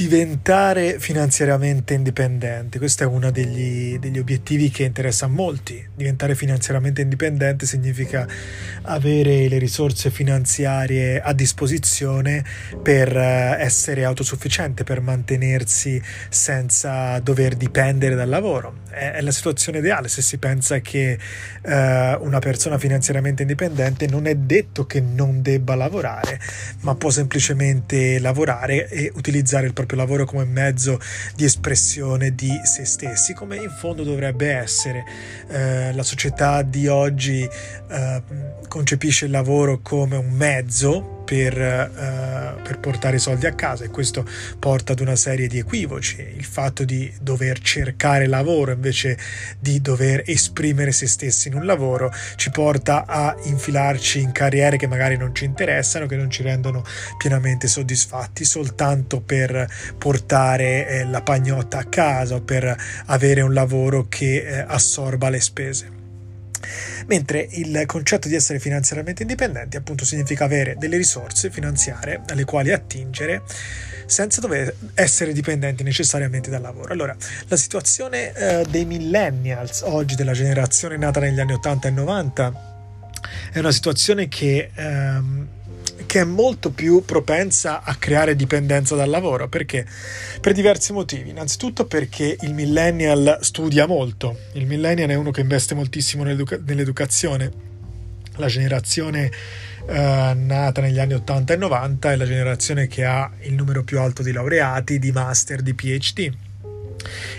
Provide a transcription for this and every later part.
Diventare finanziariamente indipendente. Questo è uno degli, degli, obiettivi che interessa a molti. Diventare finanziariamente indipendente significa avere le risorse finanziarie a disposizione per eh, essere autosufficiente, per mantenersi senza dover dipendere dal lavoro. È, è la situazione ideale se si pensa che eh, una persona finanziariamente indipendente non è detto che non debba lavorare, ma può semplicemente lavorare e utilizzare il proprio proprio lavoro come mezzo di espressione di se stessi, come in fondo dovrebbe essere. Eh, la società di oggi eh, concepisce il lavoro come un mezzo per, uh, per, portare soldi a casa e questo porta ad una serie di equivoci. Il fatto di dover cercare lavoro invece di dover esprimere se stessi in un lavoro ci porta a infilarci in carriere che magari non ci interessano, che non ci rendono pienamente soddisfatti soltanto per portare eh, la pagnotta a casa o per avere un lavoro che eh, assorba le spese mentre il concetto di essere finanziariamente indipendenti appunto significa avere delle risorse finanziarie alle quali attingere senza dover essere dipendenti necessariamente dal lavoro. Allora, la situazione eh, dei millennials oggi, della generazione nata negli anni 80 e 90, è una situazione che... Ehm, che è molto più propensa a creare dipendenza dal lavoro. Perché? Per diversi motivi. Innanzitutto perché il millennial studia molto. Il millennial è uno che investe moltissimo nell'educa- nell'educazione. La generazione uh, nata negli anni 80 e 90 è la generazione che ha il numero più alto di laureati, di master, di PhD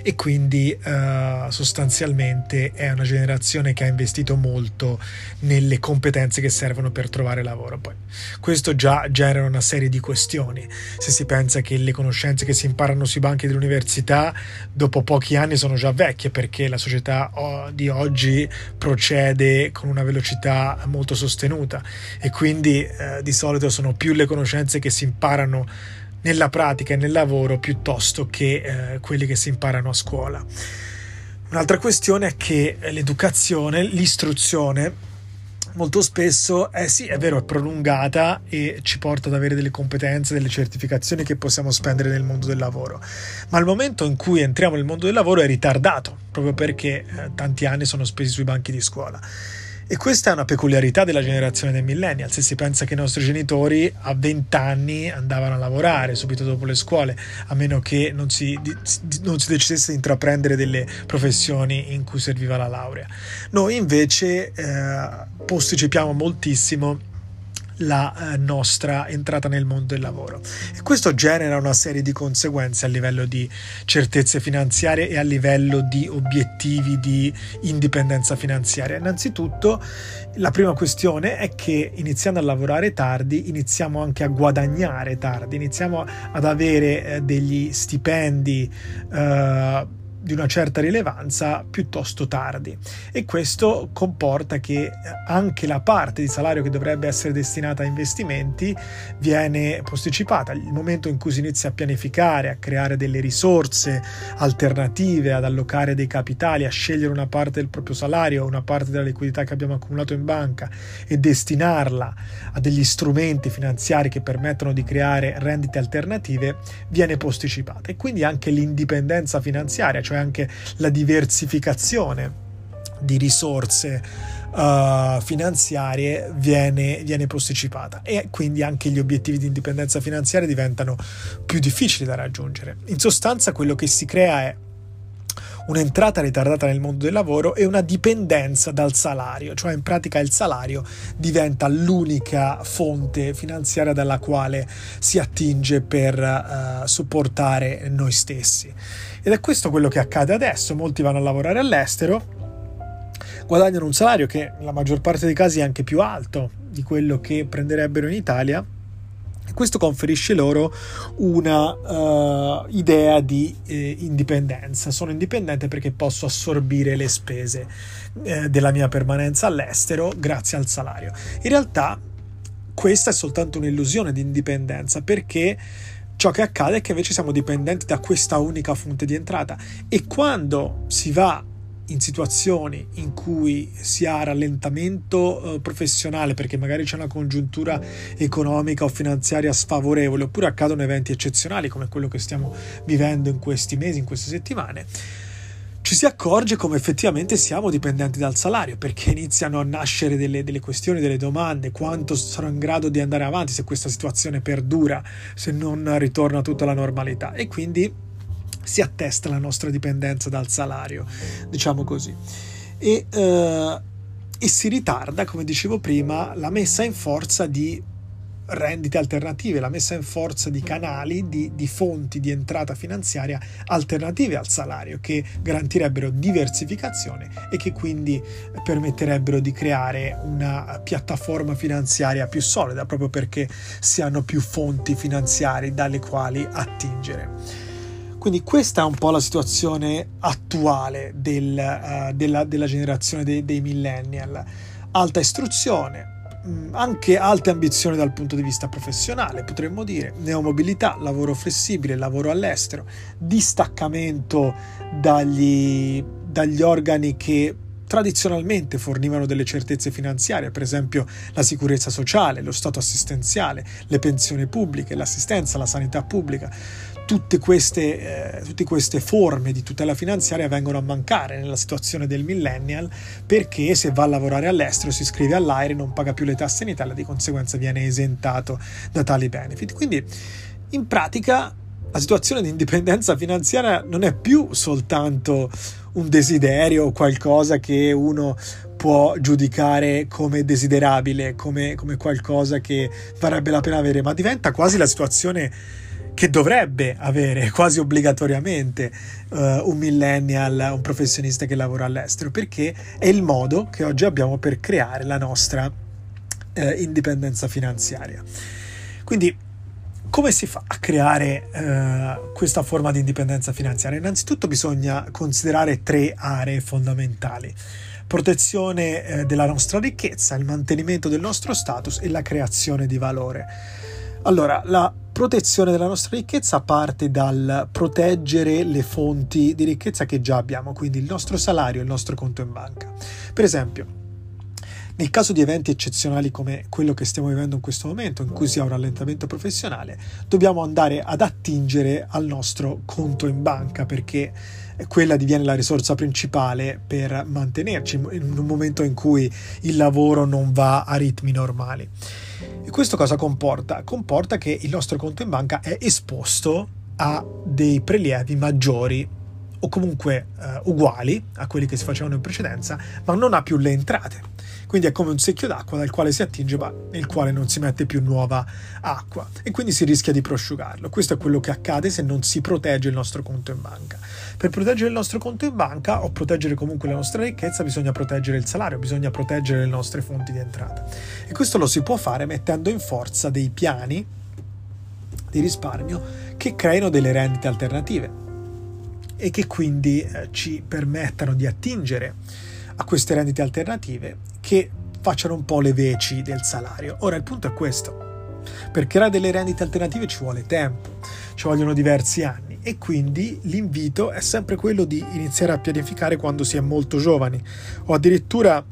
e quindi uh, sostanzialmente è una generazione che ha investito molto nelle competenze che servono per trovare lavoro. Poi questo già genera una serie di questioni. Se si pensa che le conoscenze che si imparano sui banchi dell'università dopo pochi anni sono già vecchie perché la società di oggi procede con una velocità molto sostenuta e quindi uh, di solito sono più le conoscenze che si imparano nella pratica e nel lavoro piuttosto che eh, quelli che si imparano a scuola. Un'altra questione è che l'educazione, l'istruzione, molto spesso è sì, è vero, è prolungata e ci porta ad avere delle competenze, delle certificazioni che possiamo spendere nel mondo del lavoro, ma il momento in cui entriamo nel mondo del lavoro è ritardato, proprio perché eh, tanti anni sono spesi sui banchi di scuola. E questa è una peculiarità della generazione dei millennial. Se si pensa che i nostri genitori a 20 anni andavano a lavorare subito dopo le scuole, a meno che non si, non si decidesse di intraprendere delle professioni in cui serviva la laurea. Noi invece eh, posticipiamo moltissimo la eh, nostra entrata nel mondo del lavoro. E questo genera una serie di conseguenze a livello di certezze finanziarie e a livello di obiettivi di indipendenza finanziaria. Innanzitutto, la prima questione è che iniziando a lavorare tardi, iniziamo anche a guadagnare tardi, iniziamo ad avere eh, degli stipendi eh, di una certa rilevanza piuttosto tardi e questo comporta che anche la parte di salario che dovrebbe essere destinata a investimenti viene posticipata. Il momento in cui si inizia a pianificare, a creare delle risorse alternative, ad allocare dei capitali, a scegliere una parte del proprio salario, una parte della liquidità che abbiamo accumulato in banca e destinarla a degli strumenti finanziari che permettono di creare rendite alternative, viene posticipata e quindi anche l'indipendenza finanziaria, cioè anche la diversificazione di risorse uh, finanziarie viene, viene posticipata e quindi anche gli obiettivi di indipendenza finanziaria diventano più difficili da raggiungere. In sostanza quello che si crea è un'entrata ritardata nel mondo del lavoro e una dipendenza dal salario, cioè in pratica il salario diventa l'unica fonte finanziaria dalla quale si attinge per uh, supportare noi stessi. Ed è questo quello che accade adesso, molti vanno a lavorare all'estero, guadagnano un salario che nella maggior parte dei casi è anche più alto di quello che prenderebbero in Italia questo conferisce loro una uh, idea di eh, indipendenza. Sono indipendente perché posso assorbire le spese eh, della mia permanenza all'estero grazie al salario. In realtà questa è soltanto un'illusione di indipendenza perché ciò che accade è che invece siamo dipendenti da questa unica fonte di entrata e quando si va in situazioni in cui si ha rallentamento eh, professionale perché magari c'è una congiuntura economica o finanziaria sfavorevole oppure accadono eventi eccezionali come quello che stiamo vivendo in questi mesi, in queste settimane, ci si accorge come effettivamente siamo dipendenti dal salario perché iniziano a nascere delle, delle, questioni, delle domande, quanto sarò in grado di andare avanti se questa situazione perdura, se non ritorna tutta la normalità. E quindi si attesta la nostra dipendenza dal salario, diciamo così. E, eh, e si ritarda, come dicevo prima, la messa in forza di rendite alternative, la messa in forza di canali, di, di, fonti di entrata finanziaria alternative al salario che garantirebbero diversificazione e che quindi permetterebbero di creare una piattaforma finanziaria più solida proprio perché si hanno più fonti finanziarie dalle quali attingere. Quindi questa è un po' la situazione attuale del, uh, della, della, generazione dei, dei millennial. Alta istruzione, mm, anche alte ambizioni dal punto di vista professionale, potremmo dire, neomobilità, lavoro flessibile, lavoro all'estero, distaccamento dagli, dagli organi che tradizionalmente fornivano delle certezze finanziarie, per esempio la sicurezza sociale, lo stato assistenziale, le pensioni pubbliche, l'assistenza, la sanità pubblica tutte queste, eh, tutte queste forme di tutela finanziaria vengono a mancare nella situazione del millennial perché se va a lavorare all'estero si iscrive all'aire non paga più le tasse in Italia di conseguenza viene esentato da tali benefit. Quindi in pratica la situazione di indipendenza finanziaria non è più soltanto un desiderio o qualcosa che uno può giudicare come desiderabile, come, come qualcosa che varrebbe la pena avere, ma diventa quasi la situazione che dovrebbe avere quasi obbligatoriamente uh, un millennial, un professionista che lavora all'estero, perché è il modo che oggi abbiamo per creare la nostra uh, indipendenza finanziaria. Quindi, come si fa a creare uh, questa forma di indipendenza finanziaria? Innanzitutto bisogna considerare tre aree fondamentali protezione eh, della nostra ricchezza, il mantenimento del nostro status e la creazione di valore. Allora, la protezione della nostra ricchezza parte dal proteggere le fonti di ricchezza che già abbiamo, quindi il nostro salario il nostro conto in banca. Per esempio, nel caso di eventi eccezionali come quello che stiamo vivendo in questo momento, in cui si ha un rallentamento professionale, dobbiamo andare ad attingere al nostro conto in banca perché quella diviene la risorsa principale per mantenerci in un momento in cui il lavoro non va a ritmi normali. E questo cosa comporta? Comporta che il nostro conto in banca è esposto a dei prelievi maggiori o comunque uh, uguali a quelli che si facevano in precedenza, ma non ha più le entrate. Quindi è come un secchio d'acqua dal quale si attinge ma nel quale non si mette più nuova acqua e quindi si rischia di prosciugarlo. Questo è quello che accade se non si protegge il nostro conto in banca. Per proteggere il nostro conto in banca o proteggere comunque la nostra ricchezza bisogna proteggere il salario, bisogna proteggere le nostre fonti di entrata. E questo lo si può fare mettendo in forza dei piani di risparmio che creino delle rendite alternative e che quindi eh, ci permettano di attingere a queste rendite alternative che facciano un po' le veci del salario. Ora il punto è questo. Per creare delle rendite alternative ci vuole tempo, ci vogliono diversi anni e quindi l'invito è sempre quello di iniziare a pianificare quando si è molto giovani o addirittura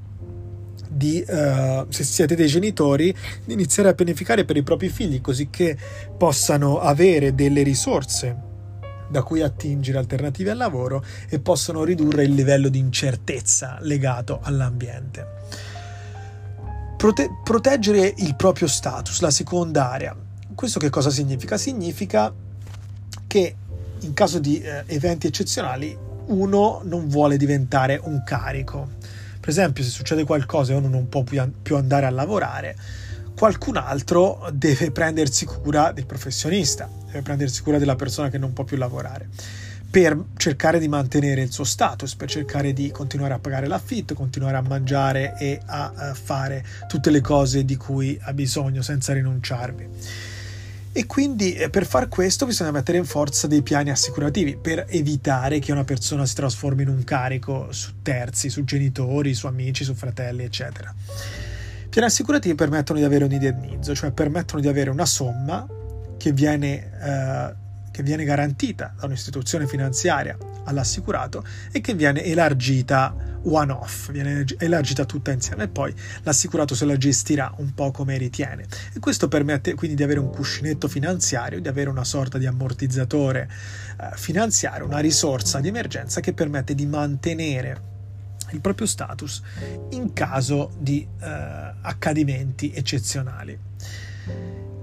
di, uh, se siete dei genitori, di iniziare a pianificare per i propri figli così che possano avere delle risorse da cui attingere alternative al lavoro e possono ridurre il livello di incertezza legato all'ambiente. Prote- proteggere il proprio status, la seconda area. Questo che cosa significa? Significa che in caso di eh, eventi eccezionali uno non vuole diventare un carico. Per esempio, se succede qualcosa e uno non può più andare a lavorare, qualcun altro deve prendersi cura del professionista, deve prendersi cura della persona che non può più lavorare per cercare di mantenere il suo status, per cercare di continuare a pagare l'affitto, continuare a mangiare e a fare tutte le cose di cui ha bisogno senza rinunciarvi. E quindi eh, per far questo bisogna mettere in forza dei piani assicurativi per evitare che una persona si trasformi in un carico su terzi, su genitori, su amici, su fratelli, eccetera. Piani assicurativi permettono di avere un indennizzo, cioè permettono di avere una somma che viene, eh, che viene garantita da un'istituzione finanziaria all'assicurato e che viene elargita one off, viene elargita tutta insieme e poi l'assicurato se la gestirà un po' come ritiene. E questo permette quindi di avere un cuscinetto finanziario, di avere una sorta di ammortizzatore eh, finanziario, una risorsa di emergenza che permette di mantenere il proprio status in caso di eh, accadimenti eccezionali.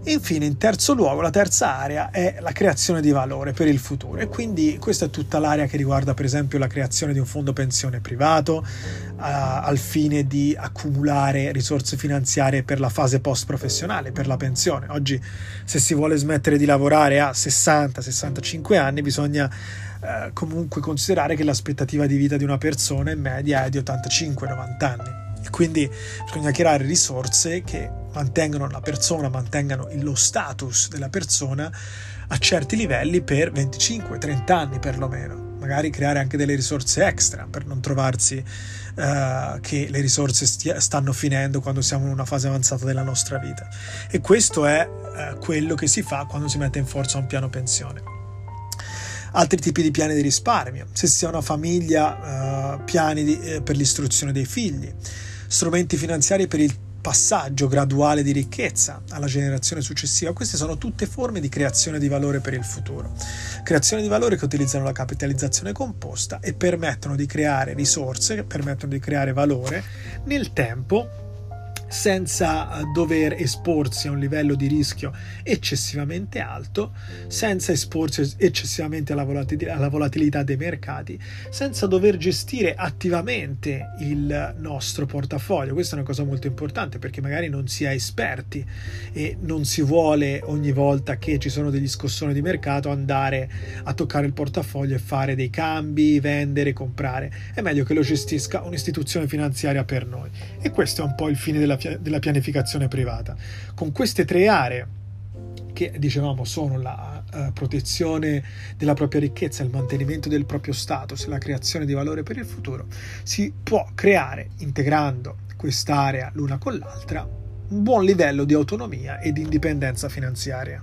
Infine, in terzo luogo, la terza area è la creazione di valore per il futuro e quindi questa è tutta l'area che riguarda per esempio la creazione di un fondo pensione privato uh, al fine di accumulare risorse finanziarie per la fase post professionale, per la pensione. Oggi se si vuole smettere di lavorare a 60-65 anni bisogna uh, comunque considerare che l'aspettativa di vita di una persona in media è di 85-90 anni. E quindi bisogna creare risorse che mantengano la persona, mantengano lo status della persona a certi livelli per 25-30 anni perlomeno. Magari creare anche delle risorse extra per non trovarsi uh, che le risorse stia, stanno finendo quando siamo in una fase avanzata della nostra vita. E questo è uh, quello che si fa quando si mette in forza un piano pensione altri tipi di piani di risparmio, se si ha una famiglia, uh, piani di, eh, per l'istruzione dei figli, strumenti finanziari per il passaggio graduale di ricchezza alla generazione successiva. Queste sono tutte forme di creazione di valore per il futuro. Creazione di valore che utilizzano la capitalizzazione composta e permettono di creare risorse, che permettono di creare valore nel tempo senza eh, dover esporsi a un livello di rischio eccessivamente alto, senza esporsi eccessivamente alla, volatil- alla volatilità dei mercati, senza dover gestire attivamente il nostro portafoglio. Questa è una cosa molto importante perché magari non si è esperti e non si vuole ogni volta che ci sono degli scossoni di mercato andare a toccare il portafoglio e fare dei cambi, vendere, comprare. È meglio che lo gestisca un'istituzione finanziaria per noi. E questo è un po' il fine della della, pianificazione privata. Con queste tre aree, che dicevamo sono la uh, protezione della propria ricchezza, il mantenimento del proprio status, la creazione di valore per il futuro, si può creare, integrando quest'area l'una con l'altra, un buon livello di autonomia e di indipendenza finanziaria.